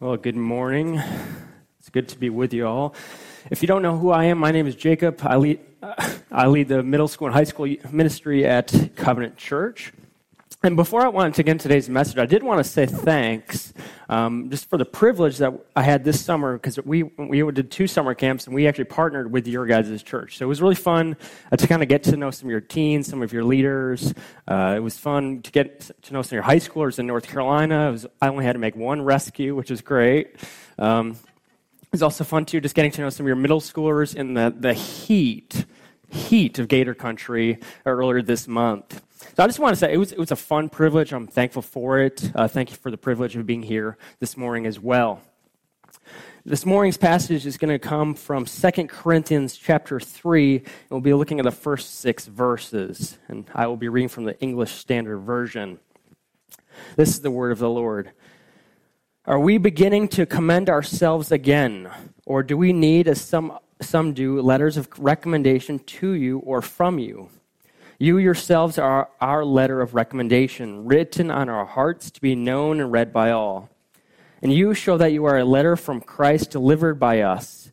Well, good morning. It's good to be with you all. If you don't know who I am, my name is Jacob. I lead, uh, I lead the middle school and high school ministry at Covenant Church. And before I want to get into today's message, I did want to say thanks um, just for the privilege that I had this summer because we, we did two summer camps and we actually partnered with your guys' church. So it was really fun uh, to kind of get to know some of your teens, some of your leaders. Uh, it was fun to get to know some of your high schoolers in North Carolina. Was, I only had to make one rescue, which is great. Um, it was also fun too, just getting to know some of your middle schoolers in the, the heat, heat of Gator Country earlier this month. So I just want to say it was, it was a fun privilege. I'm thankful for it. Uh, thank you for the privilege of being here this morning as well. This morning's passage is going to come from 2 Corinthians chapter 3, and we'll be looking at the first six verses. And I will be reading from the English Standard Version. This is the word of the Lord. Are we beginning to commend ourselves again, or do we need, as some, some do, letters of recommendation to you or from you? You yourselves are our letter of recommendation, written on our hearts to be known and read by all. And you show that you are a letter from Christ delivered by us,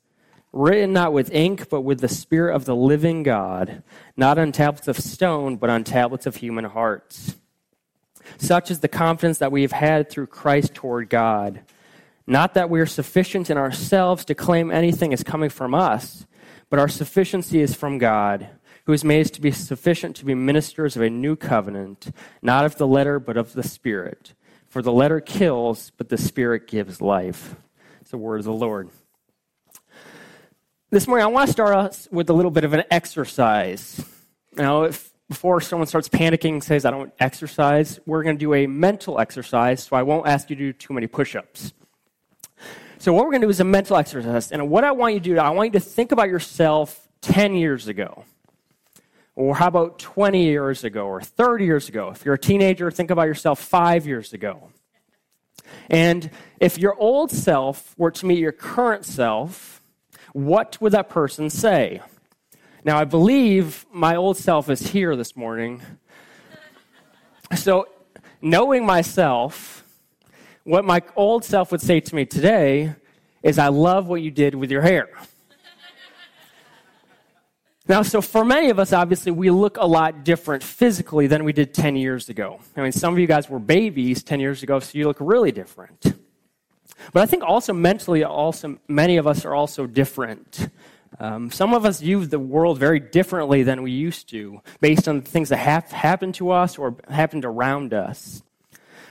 written not with ink, but with the Spirit of the living God, not on tablets of stone, but on tablets of human hearts. Such is the confidence that we have had through Christ toward God. Not that we are sufficient in ourselves to claim anything is coming from us, but our sufficiency is from God who has made us to be sufficient to be ministers of a new covenant, not of the letter, but of the Spirit. For the letter kills, but the Spirit gives life. It's the word of the Lord. This morning, I want to start us with a little bit of an exercise. Now, if before someone starts panicking and says, I don't exercise, we're going to do a mental exercise, so I won't ask you to do too many push ups. So, what we're going to do is a mental exercise. And what I want you to do, I want you to think about yourself 10 years ago. Or how about 20 years ago or 30 years ago? If you're a teenager, think about yourself five years ago. And if your old self were to meet your current self, what would that person say? Now, I believe my old self is here this morning. So, knowing myself, what my old self would say to me today is, I love what you did with your hair. Now, so for many of us, obviously, we look a lot different physically than we did 10 years ago. I mean, some of you guys were babies 10 years ago, so you look really different. But I think also mentally, also many of us are also different. Um, some of us view the world very differently than we used to, based on the things that have happened to us or happened around us.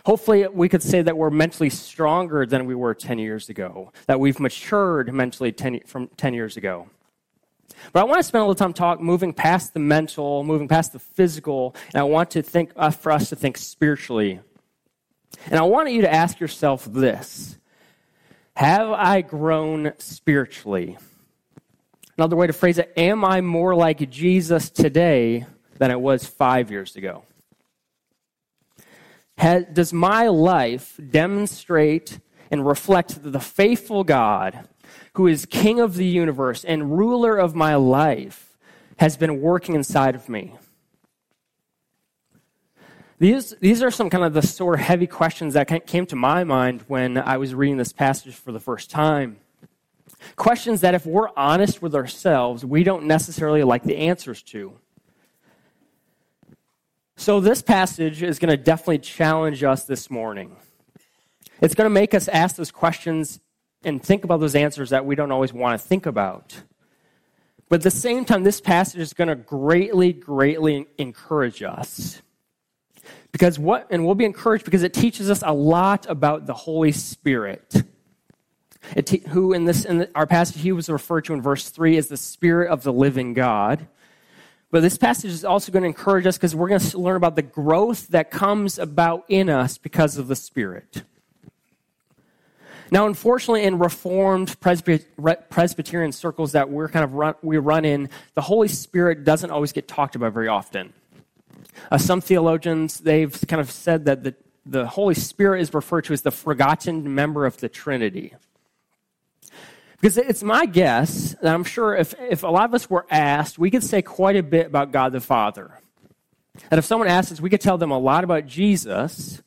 Hopefully, we could say that we're mentally stronger than we were 10 years ago, that we've matured mentally 10, from 10 years ago. But I want to spend a little time talk, moving past the mental, moving past the physical, and I want to think uh, for us to think spiritually. And I want you to ask yourself this: Have I grown spiritually? Another way to phrase it: Am I more like Jesus today than I was five years ago? Has, does my life demonstrate and reflect the faithful God who is king of the universe and ruler of my life, has been working inside of me? These, these are some kind of the sort of heavy questions that came to my mind when I was reading this passage for the first time. Questions that, if we're honest with ourselves, we don't necessarily like the answers to. So, this passage is going to definitely challenge us this morning. It's going to make us ask those questions and think about those answers that we don't always want to think about. But at the same time, this passage is going to greatly, greatly encourage us. Because what, and we'll be encouraged because it teaches us a lot about the Holy Spirit. Te- who in this, in the, our passage, he was referred to in verse 3 as the Spirit of the living God. But this passage is also going to encourage us because we're going to learn about the growth that comes about in us because of the Spirit. Now, unfortunately, in Reformed Presbyterian circles that we're kind of run, we run in, the Holy Spirit doesn't always get talked about very often. Uh, some theologians they've kind of said that the, the Holy Spirit is referred to as the forgotten member of the Trinity. Because it's my guess, and I'm sure if, if a lot of us were asked, we could say quite a bit about God the Father. And if someone asked us, we could tell them a lot about Jesus,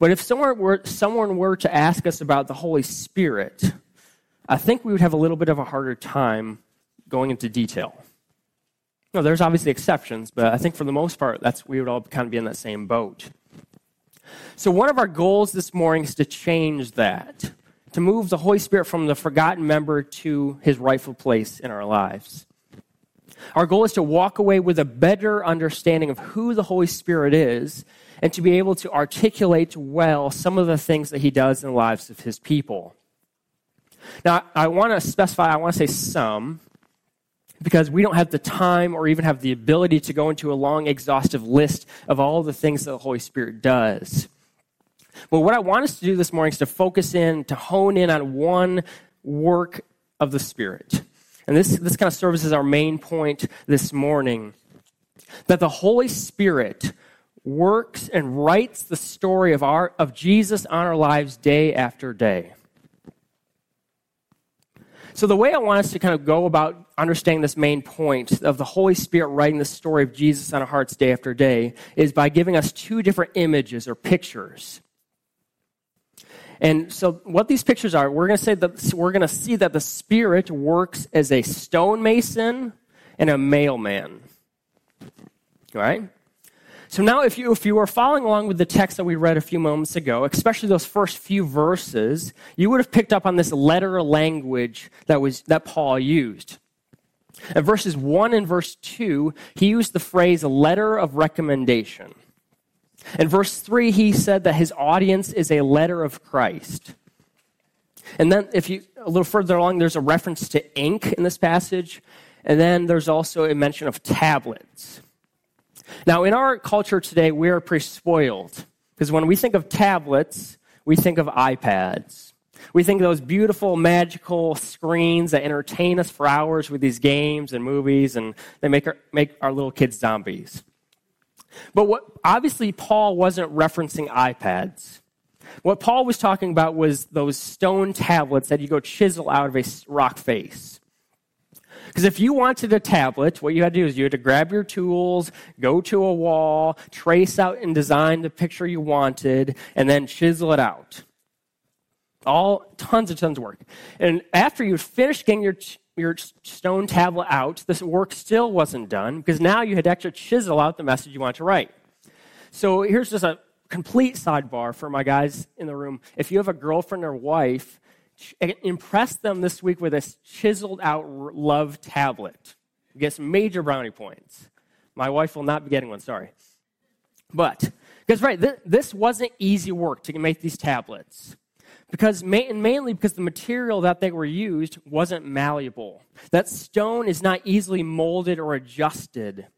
But if someone were, someone were to ask us about the Holy Spirit, I think we would have a little bit of a harder time going into detail. No, there's obviously exceptions, but I think for the most part, that's we would all kind of be in that same boat. So one of our goals this morning is to change that, to move the Holy Spirit from the forgotten member to his rightful place in our lives. Our goal is to walk away with a better understanding of who the Holy Spirit is and to be able to articulate well some of the things that he does in the lives of his people. Now, I want to specify, I want to say some, because we don't have the time or even have the ability to go into a long, exhaustive list of all the things that the Holy Spirit does. But what I want us to do this morning is to focus in, to hone in on one work of the Spirit. And this, this kind of serves as our main point this morning that the Holy Spirit works and writes the story of, our, of Jesus on our lives day after day. So, the way I want us to kind of go about understanding this main point of the Holy Spirit writing the story of Jesus on our hearts day after day is by giving us two different images or pictures. And so, what these pictures are, we're going to say that we're going to see that the Spirit works as a stonemason and a mailman. All right? So now, if you, if you were following along with the text that we read a few moments ago, especially those first few verses, you would have picked up on this letter language that, was, that Paul used. In verses 1 and verse 2, he used the phrase letter of recommendation. In verse 3, he said that his audience is a letter of Christ. And then, if you a little further along, there's a reference to ink in this passage. And then there's also a mention of tablets. Now, in our culture today, we are pretty spoiled because when we think of tablets, we think of iPads. We think of those beautiful, magical screens that entertain us for hours with these games and movies, and they make our, make our little kids zombies. But what, obviously, Paul wasn't referencing iPads. What Paul was talking about was those stone tablets that you go chisel out of a rock face. Because if you wanted a tablet, what you had to do is you had to grab your tools, go to a wall, trace out and design the picture you wanted, and then chisel it out. All tons and tons of work. And after you finished getting your, your stone tablet out, this work still wasn't done because now you had to actually chisel out the message you want to write. So here's just a complete sidebar for my guys in the room. If you have a girlfriend or wife eh, impress them this week with a chiseled out love tablet. You get some major brownie points. My wife will not be getting one, sorry. But, because, right, th- this wasn't easy work to make these tablets. Because, mainly because the material that they were used wasn't malleable. That stone is not easily molded or adjusted.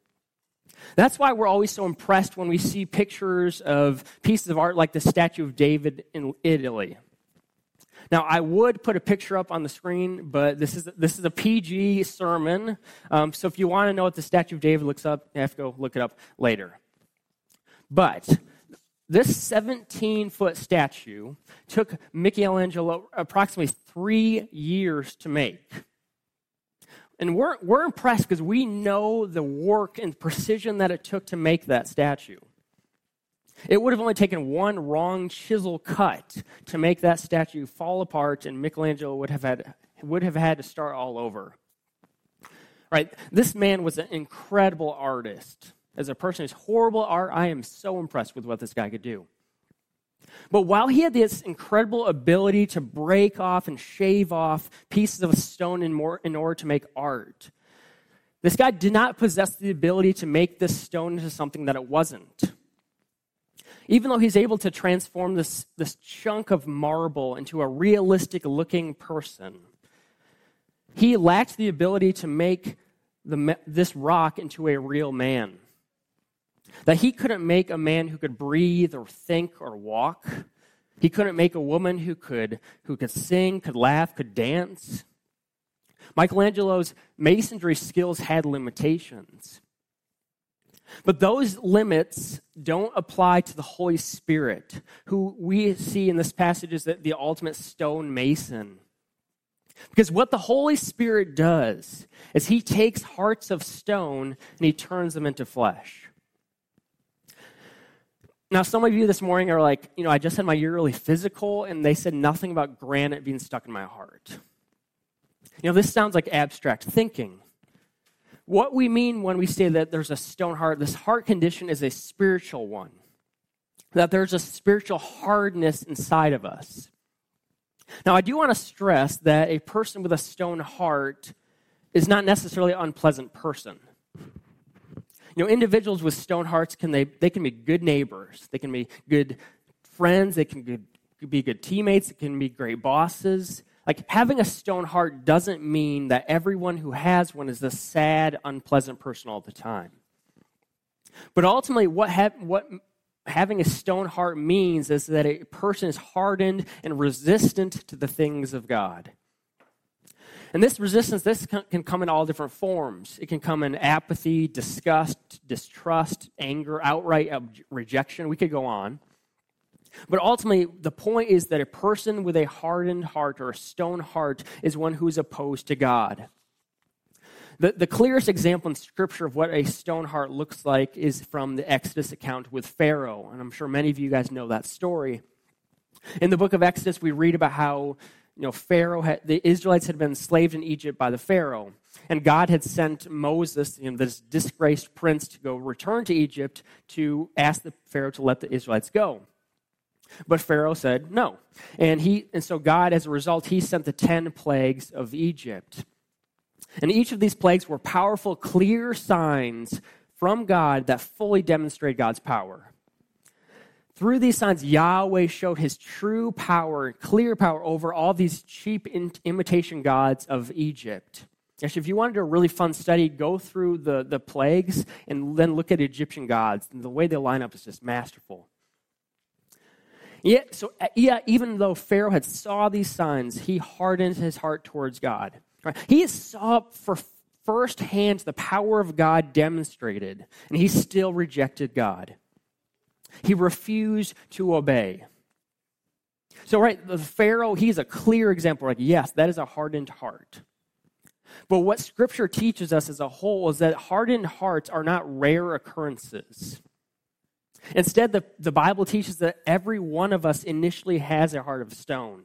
That's why we're always so impressed when we see pictures of pieces of art like the Statue of David in Italy. Now, I would put a picture up on the screen, but this is, this is a PG sermon. Um, so if you want to know what the Statue of David looks up, you have to go look it up later. But this 17 foot statue took Michelangelo approximately three years to make. And we're, we're impressed because we know the work and precision that it took to make that statue. It would have only taken one wrong chisel cut to make that statue fall apart, and Michelangelo would have had, would have had to start all over. Right? This man was an incredible artist. As a person who's horrible art, I am so impressed with what this guy could do. But while he had this incredible ability to break off and shave off pieces of stone in, more, in order to make art, this guy did not possess the ability to make this stone into something that it wasn't. Even though he's able to transform this, this chunk of marble into a realistic looking person, he lacked the ability to make the, this rock into a real man. That he couldn't make a man who could breathe or think or walk. He couldn't make a woman who could, who could sing, could laugh, could dance. Michelangelo's masonry skills had limitations. But those limits don't apply to the Holy Spirit, who we see in this passage is the ultimate stone mason. Because what the Holy Spirit does is he takes hearts of stone and he turns them into flesh. Now, some of you this morning are like, you know, I just had my yearly physical, and they said nothing about granite being stuck in my heart. You know, this sounds like abstract thinking. What we mean when we say that there's a stone heart, this heart condition is a spiritual one, that there's a spiritual hardness inside of us. Now, I do want to stress that a person with a stone heart is not necessarily an unpleasant person. You know, individuals with stone hearts can they they can be good neighbors, they can be good friends, they can be good teammates, they can be great bosses. Like having a stone heart doesn't mean that everyone who has one is a sad, unpleasant person all the time. But ultimately, what, ha- what having a stone heart means is that a person is hardened and resistant to the things of God. And this resistance, this can come in all different forms. It can come in apathy, disgust, distrust, anger, outright rejection. We could go on. But ultimately, the point is that a person with a hardened heart or a stone heart is one who is opposed to God. The, the clearest example in Scripture of what a stone heart looks like is from the Exodus account with Pharaoh. And I'm sure many of you guys know that story. In the book of Exodus, we read about how you know, Pharaoh had, the Israelites had been enslaved in Egypt by the Pharaoh. And God had sent Moses, you know, this disgraced prince, to go return to Egypt to ask the Pharaoh to let the Israelites go. But Pharaoh said no. And, he, and so God, as a result, he sent the 10 plagues of Egypt. And each of these plagues were powerful, clear signs from God that fully demonstrate God's power. Through these signs, Yahweh showed his true power, clear power over all these cheap imitation gods of Egypt. Actually, if you wanted a really fun study, go through the, the plagues and then look at Egyptian gods. And the way they line up is just masterful. Yeah, so uh, yeah, even though Pharaoh had saw these signs, he hardened his heart towards God. Right? He saw for firsthand the power of God demonstrated, and he still rejected God. He refused to obey. So, right, the Pharaoh, he's a clear example. Like, yes, that is a hardened heart. But what Scripture teaches us as a whole is that hardened hearts are not rare occurrences. Instead, the, the Bible teaches that every one of us initially has a heart of stone.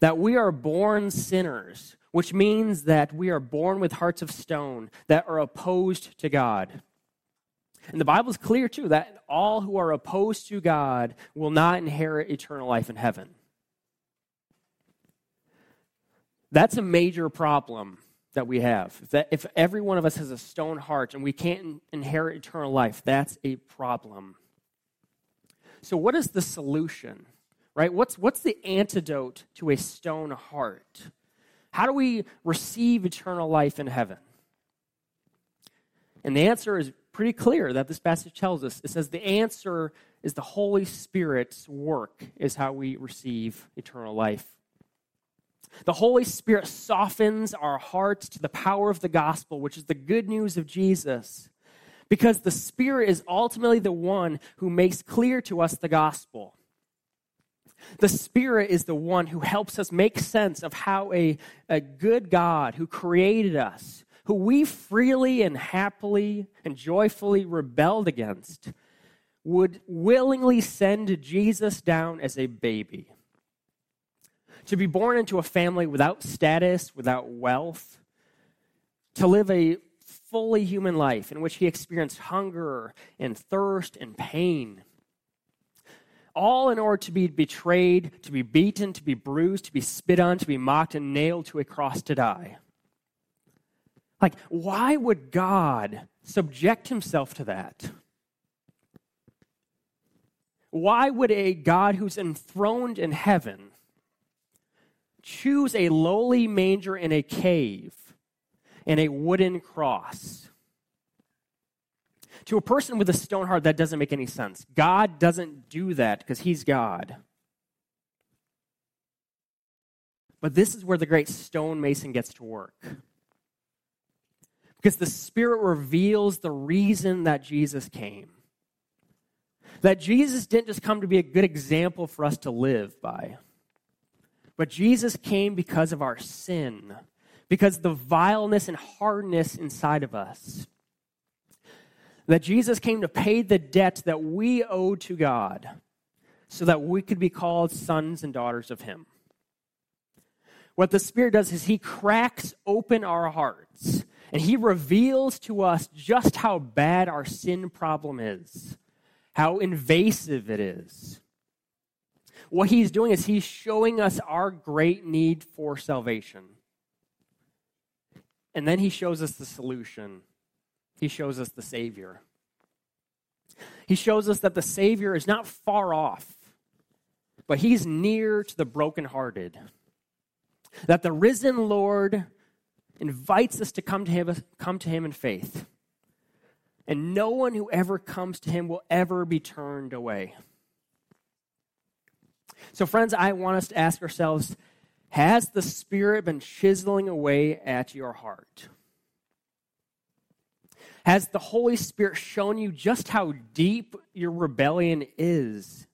That we are born sinners, which means that we are born with hearts of stone that are opposed to God. And the Bible is clear, too, that all who are opposed to God will not inherit eternal life in heaven. That's a major problem that we have. That if every one of us has a stone heart and we can't inherit eternal life, that's a problem. So, what is the solution? Right? What's, what's the antidote to a stone heart? How do we receive eternal life in heaven? And the answer is pretty clear that this passage tells us. It says the answer is the Holy Spirit's work, is how we receive eternal life. The Holy Spirit softens our hearts to the power of the gospel, which is the good news of Jesus, because the Spirit is ultimately the one who makes clear to us the gospel. The Spirit is the one who helps us make sense of how a, a good God who created us, who we freely and happily and joyfully rebelled against, would willingly send Jesus down as a baby to be born into a family without status, without wealth, to live a fully human life in which he experienced hunger and thirst and pain. All in order to be betrayed, to be beaten, to be bruised, to be spit on, to be mocked, and nailed to a cross to die. Like, why would God subject himself to that? Why would a God who's enthroned in heaven choose a lowly manger in a cave and a wooden cross. To a person with a stone heart, that doesn't make any sense. God doesn't do that because he's God. But this is where the great stonemason gets to work. Because the Spirit reveals the reason that Jesus came. That Jesus didn't just come to be a good example for us to live by. But Jesus came because of our sin, because the vileness and hardness inside of us. that Jesus came to pay the debt that we owe to God so that we could be called sons and daughters of Him. What the Spirit does is He cracks open our hearts and He reveals to us just how bad our sin problem is, how invasive it is. What He's doing is He's showing us our great need for salvation. And then He shows us the solution he shows us the Savior. He shows us that the Savior is not far off, but He's near to the brokenhearted. That the risen Lord invites us to come to Him, come to him in faith. And no one who ever comes to Him will ever be turned away. So, friends, I want us to ask ourselves Has the Spirit been chiseling away at your heart? Has the Holy Spirit shown you just how deep your rebellion is?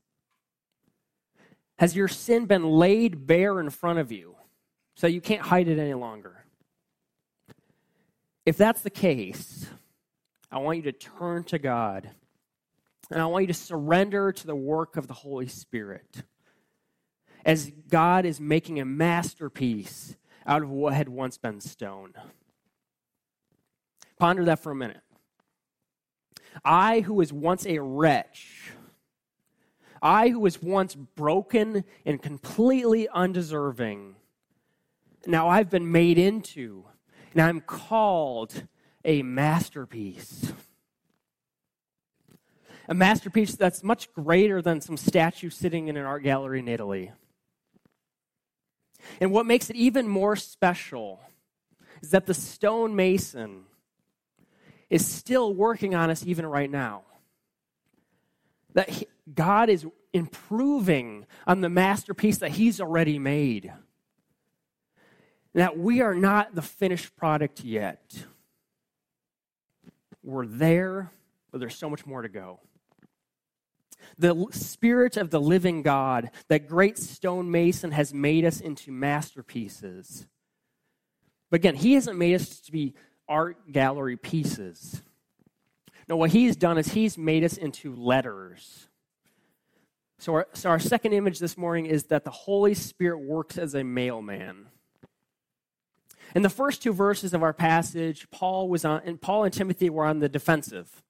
Has your sin been laid bare in front of you so you can't hide it any longer? If that's the case, I want you to turn to God and I want you to surrender to the work of the Holy Spirit as God is making a masterpiece out of what had once been stone. Ponder that for a minute. I, who was once a wretch, I, who was once broken and completely undeserving, now I've been made into, and I'm called a masterpiece. A masterpiece that's much greater than some statue sitting in an art gallery in Italy. And what makes it even more special is that the stonemason is still working on us even right now. That he, God is improving on the masterpiece that He's already made. That we are not the finished product yet. We're there, but there's so much more to go. The Spirit of the living God, that great stonemason, has made us into masterpieces. But again, He hasn't made us to be art gallery pieces. No, what he's done is he's made us into letters. So our, so our second image this morning is that the Holy Spirit works as a mailman. In the first two verses of our passage, Paul was on, and Paul and Timothy were on the defensive.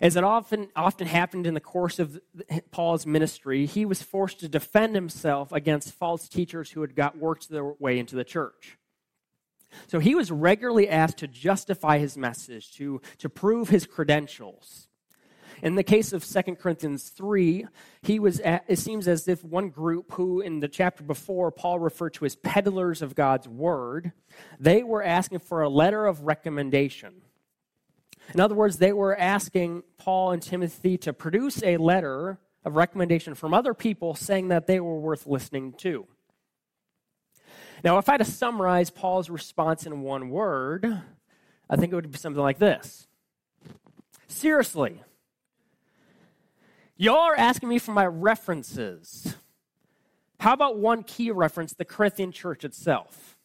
As it often often happened in the course of Paul's ministry, he was forced to defend himself against false teachers who had got worked their way into the church. So he was regularly asked to justify his message, to, to prove his credentials. In the case of 2 Corinthians 3, he was at, it seems as if one group who in the chapter before Paul referred to as peddlers of God's word, they were asking for a letter of recommendation. In other words, they were asking Paul and Timothy to produce a letter of recommendation from other people saying that they were worth listening to. Now, if I had to summarize Paul's response in one word, I think it would be something like this Seriously, y'all are asking me for my references. How about one key reference, the Corinthian church itself?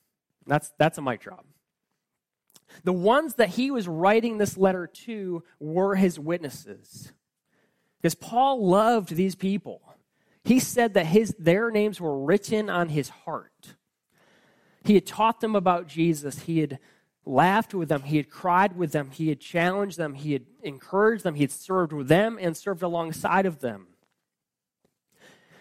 That's, that's a mic drop. The ones that he was writing this letter to were his witnesses. Because Paul loved these people. He said that his, their names were written on his heart. He had taught them about Jesus. He had laughed with them. He had cried with them. He had challenged them. He had encouraged them. He had served with them and served alongside of them.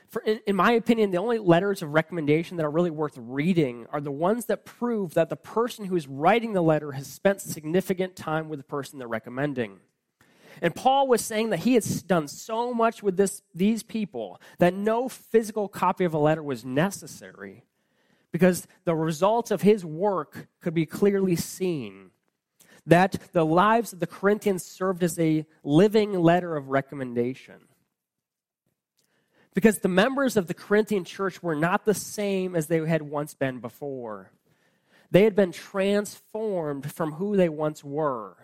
For, in, in my opinion, the only letters of recommendation that are really worth reading are the ones that prove that the person who is writing the letter has spent significant time with the person they're recommending. And Paul was saying that he had done so much with this, these people that no physical copy of a letter was necessary because the results of his work could be clearly seen. That the lives of the Corinthians served as a living letter of recommendation. Because the members of the Corinthian church were not the same as they had once been before. They had been transformed from who they once were.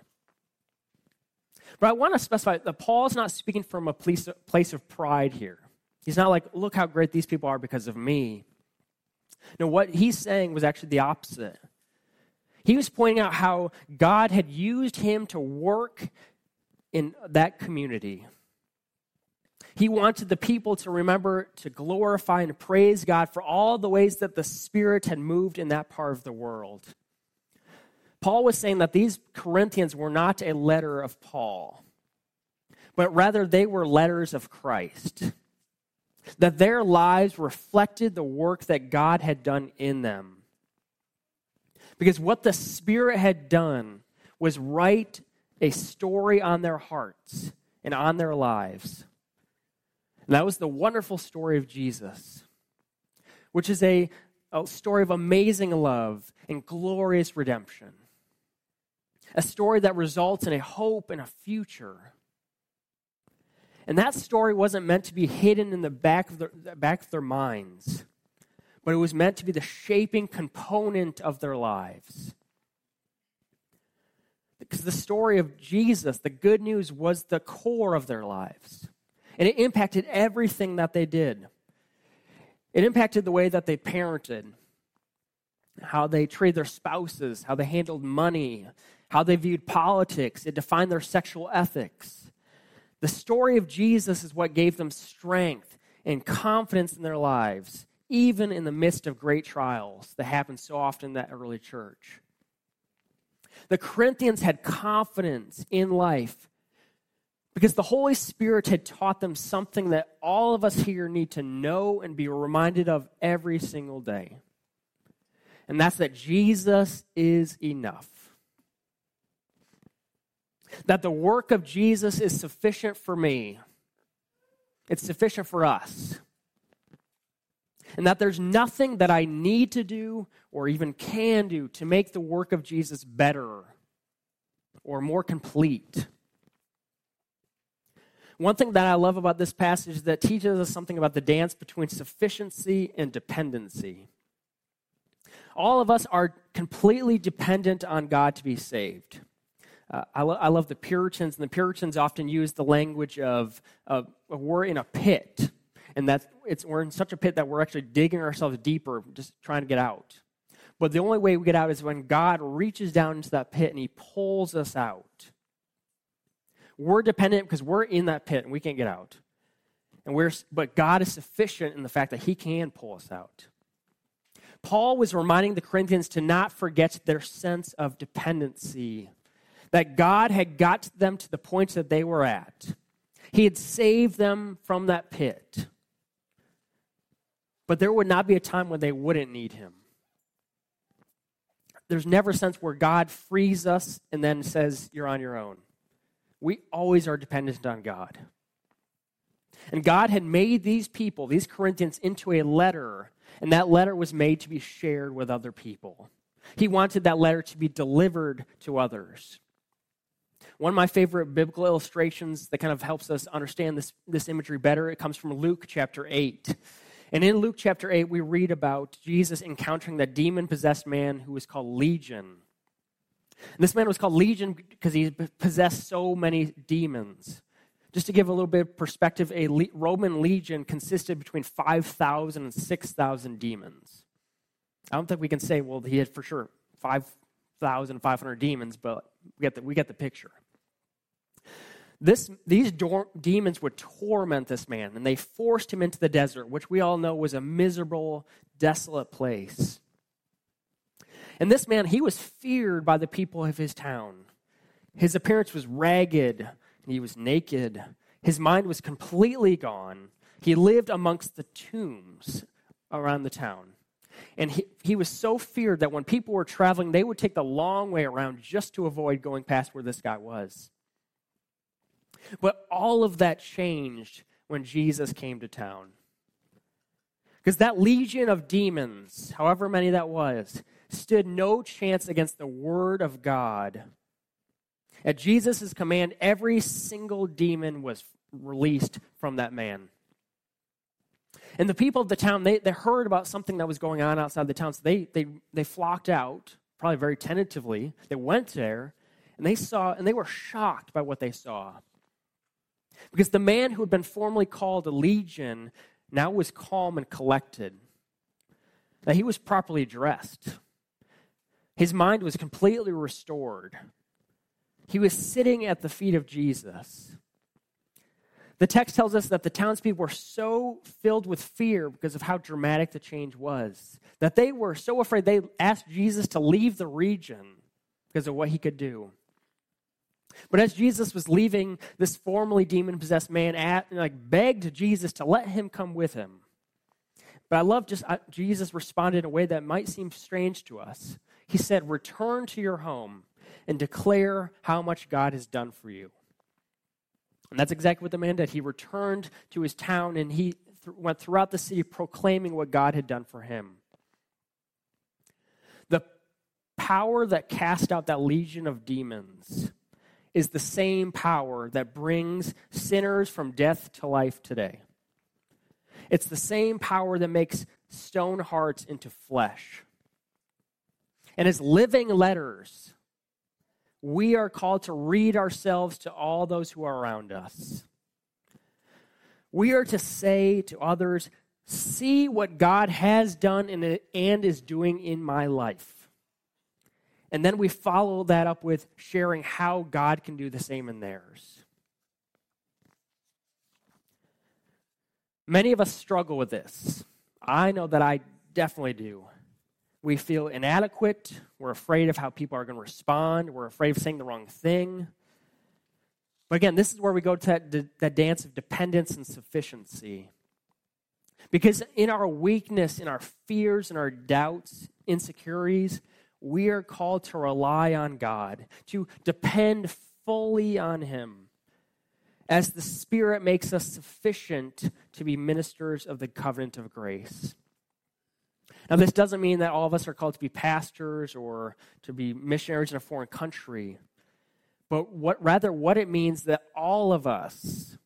But I want to specify that Paul's not speaking from a place, of pride here. He's not like, look how great these people are because of me. No, what he's saying was actually the opposite. He was pointing out how God had used him to work in that community. He wanted the people to remember to glorify and praise God for all the ways that the Spirit had moved in that part of the world. Paul was saying that these Corinthians were not a letter of Paul, but rather they were letters of Christ. That their lives reflected the work that God had done in them. Because what the Spirit had done was write a story on their hearts and on their lives. And that was the wonderful story of Jesus, which is a, a story of amazing love and glorious redemption. A story that results in a hope and a future. And that story wasn't meant to be hidden in the back of their, back of their minds, but it was meant to be the shaping component of their lives. Because the story of Jesus, the good news, was the core of their lives. And it impacted everything that they did. It impacted the way that they parented, how they treated their spouses, how they handled money, how they viewed politics. It defined their sexual ethics. The story of Jesus is what gave them strength and confidence in their lives, even in the midst of great trials that happened so often in that early church. The Corinthians had confidence in life because the Holy Spirit had taught them something that all of us here need to know and be reminded of every single day. And that's that Jesus is enough. That the work of Jesus is sufficient for me, it's sufficient for us and that there's nothing that I need to do or even can do to make the work of Jesus better or more complete. One thing that I love about this passage is that teaches us something about the dance between sufficiency and dependency. All of us are completely dependent on God to be saved. Uh, I, lo- I, love the Puritans, and the Puritans often use the language of, of, we're in a pit and that's it's we're in such a pit that we're actually digging ourselves deeper, just trying to get out. But the only way we get out is when God reaches down into that pit and He pulls us out. We're dependent because we're in that pit and we can't get out. And we're, but God is sufficient in the fact that He can pull us out. Paul was reminding the Corinthians to not forget their sense of dependency, that God had got them to the point that they were at. He had saved them from that pit. But there would not be a time when they wouldn't need him. There's never a sense where God frees us and then says, You're on your own. We always are dependent on God. And God had made these people, these Corinthians, into a letter, and that letter was made to be shared with other people. He wanted that letter to be delivered to others. One of my favorite biblical illustrations that kind of helps us understand this, this imagery better, it comes from Luke chapter 8. And in Luke chapter 8, we read about Jesus encountering that demon possessed man who was called Legion. And this man was called Legion because he possessed so many demons. Just to give a little bit of perspective, a Roman legion consisted between 5,000 and 6,000 demons. I don't think we can say, well, he had for sure 5,500 demons, but we get the, we get the picture. This, these do- demons would torment this man, and they forced him into the desert, which we all know was a miserable, desolate place. And this man, he was feared by the people of his town. His appearance was ragged, and he was naked. His mind was completely gone. He lived amongst the tombs around the town. And he, he was so feared that when people were traveling, they would take the long way around just to avoid going past where this guy was. But all of that changed when Jesus came to town. Because that legion of demons, however many that was, stood no chance against the word of God. At Jesus' command, every single demon was released from that man. And the people of the town, they, they heard about something that was going on outside the town, so they, they, they flocked out, probably very tentatively. They went there, and they saw, and they were shocked by what they saw. Because the man who had been formerly called a legion now was calm and collected. That he was properly dressed. His mind was completely restored. He was sitting at the feet of Jesus. The text tells us that the townspeople were so filled with fear because of how dramatic the change was that they were so afraid they asked Jesus to leave the region because of what he could do. But as Jesus was leaving, this formerly demon possessed man at, like begged Jesus to let him come with him. But I love just uh, Jesus responded in a way that might seem strange to us. He said, Return to your home and declare how much God has done for you. And that's exactly what the man did. He returned to his town and he th- went throughout the city proclaiming what God had done for him. The power that cast out that legion of demons is the same power that brings sinners from death to life today. It's the same power that makes stone hearts into flesh. And as living letters, we are called to read ourselves to all those who are around us. We are to say to others, See what God has done and is doing in my life. And then we follow that up with sharing how God can do the same in theirs. Many of us struggle with this. I know that I definitely do. We feel inadequate. We're afraid of how people are going to respond. We're afraid of saying the wrong thing. But again, this is where we go to that, that dance of dependence and sufficiency. Because in our weakness, in our fears, in our doubts, insecurities, we are called to rely on God, to depend fully on Him, as the Spirit makes us sufficient to be ministers of the covenant of grace. Now, this doesn't mean that all of us are called to be pastors or to be missionaries in a foreign country, but what, rather, what it means that all of us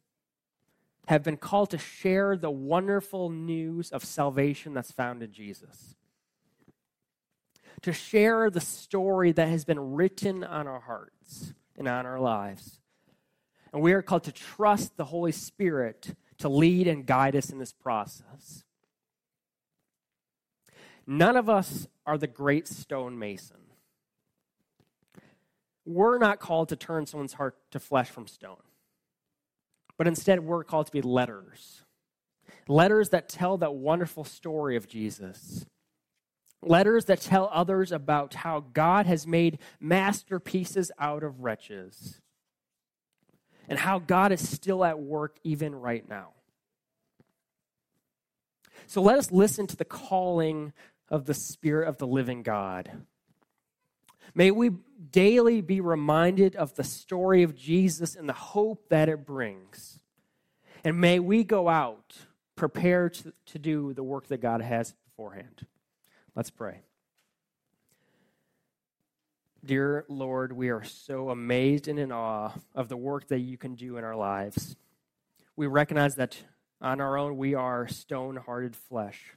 have been called to share the wonderful news of salvation that's found in Jesus. To share the story that has been written on our hearts and on our lives. And we are called to trust the Holy Spirit to lead and guide us in this process. None of us are the great stonemason. We're not called to turn someone's heart to flesh from stone, but instead we're called to be letters. Letters that tell that wonderful story of Jesus. Letters that tell others about how God has made masterpieces out of wretches and how God is still at work even right now. So let us listen to the calling of the Spirit of the living God. May we daily be reminded of the story of Jesus and the hope that it brings. And may we go out prepared to, to do the work that God has beforehand. Let's pray. Dear Lord, we are so amazed and in awe of the work that you can do in our lives. We recognize that on our own we are stone hearted flesh.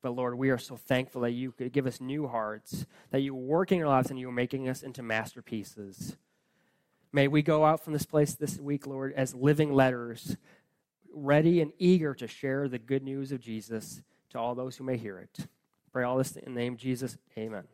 But Lord, we are so thankful that you could give us new hearts, that you are working our lives and you are making us into masterpieces. May we go out from this place this week, Lord, as living letters, ready and eager to share the good news of Jesus to all those who may hear it. Pray all this in the name of Jesus. Amen.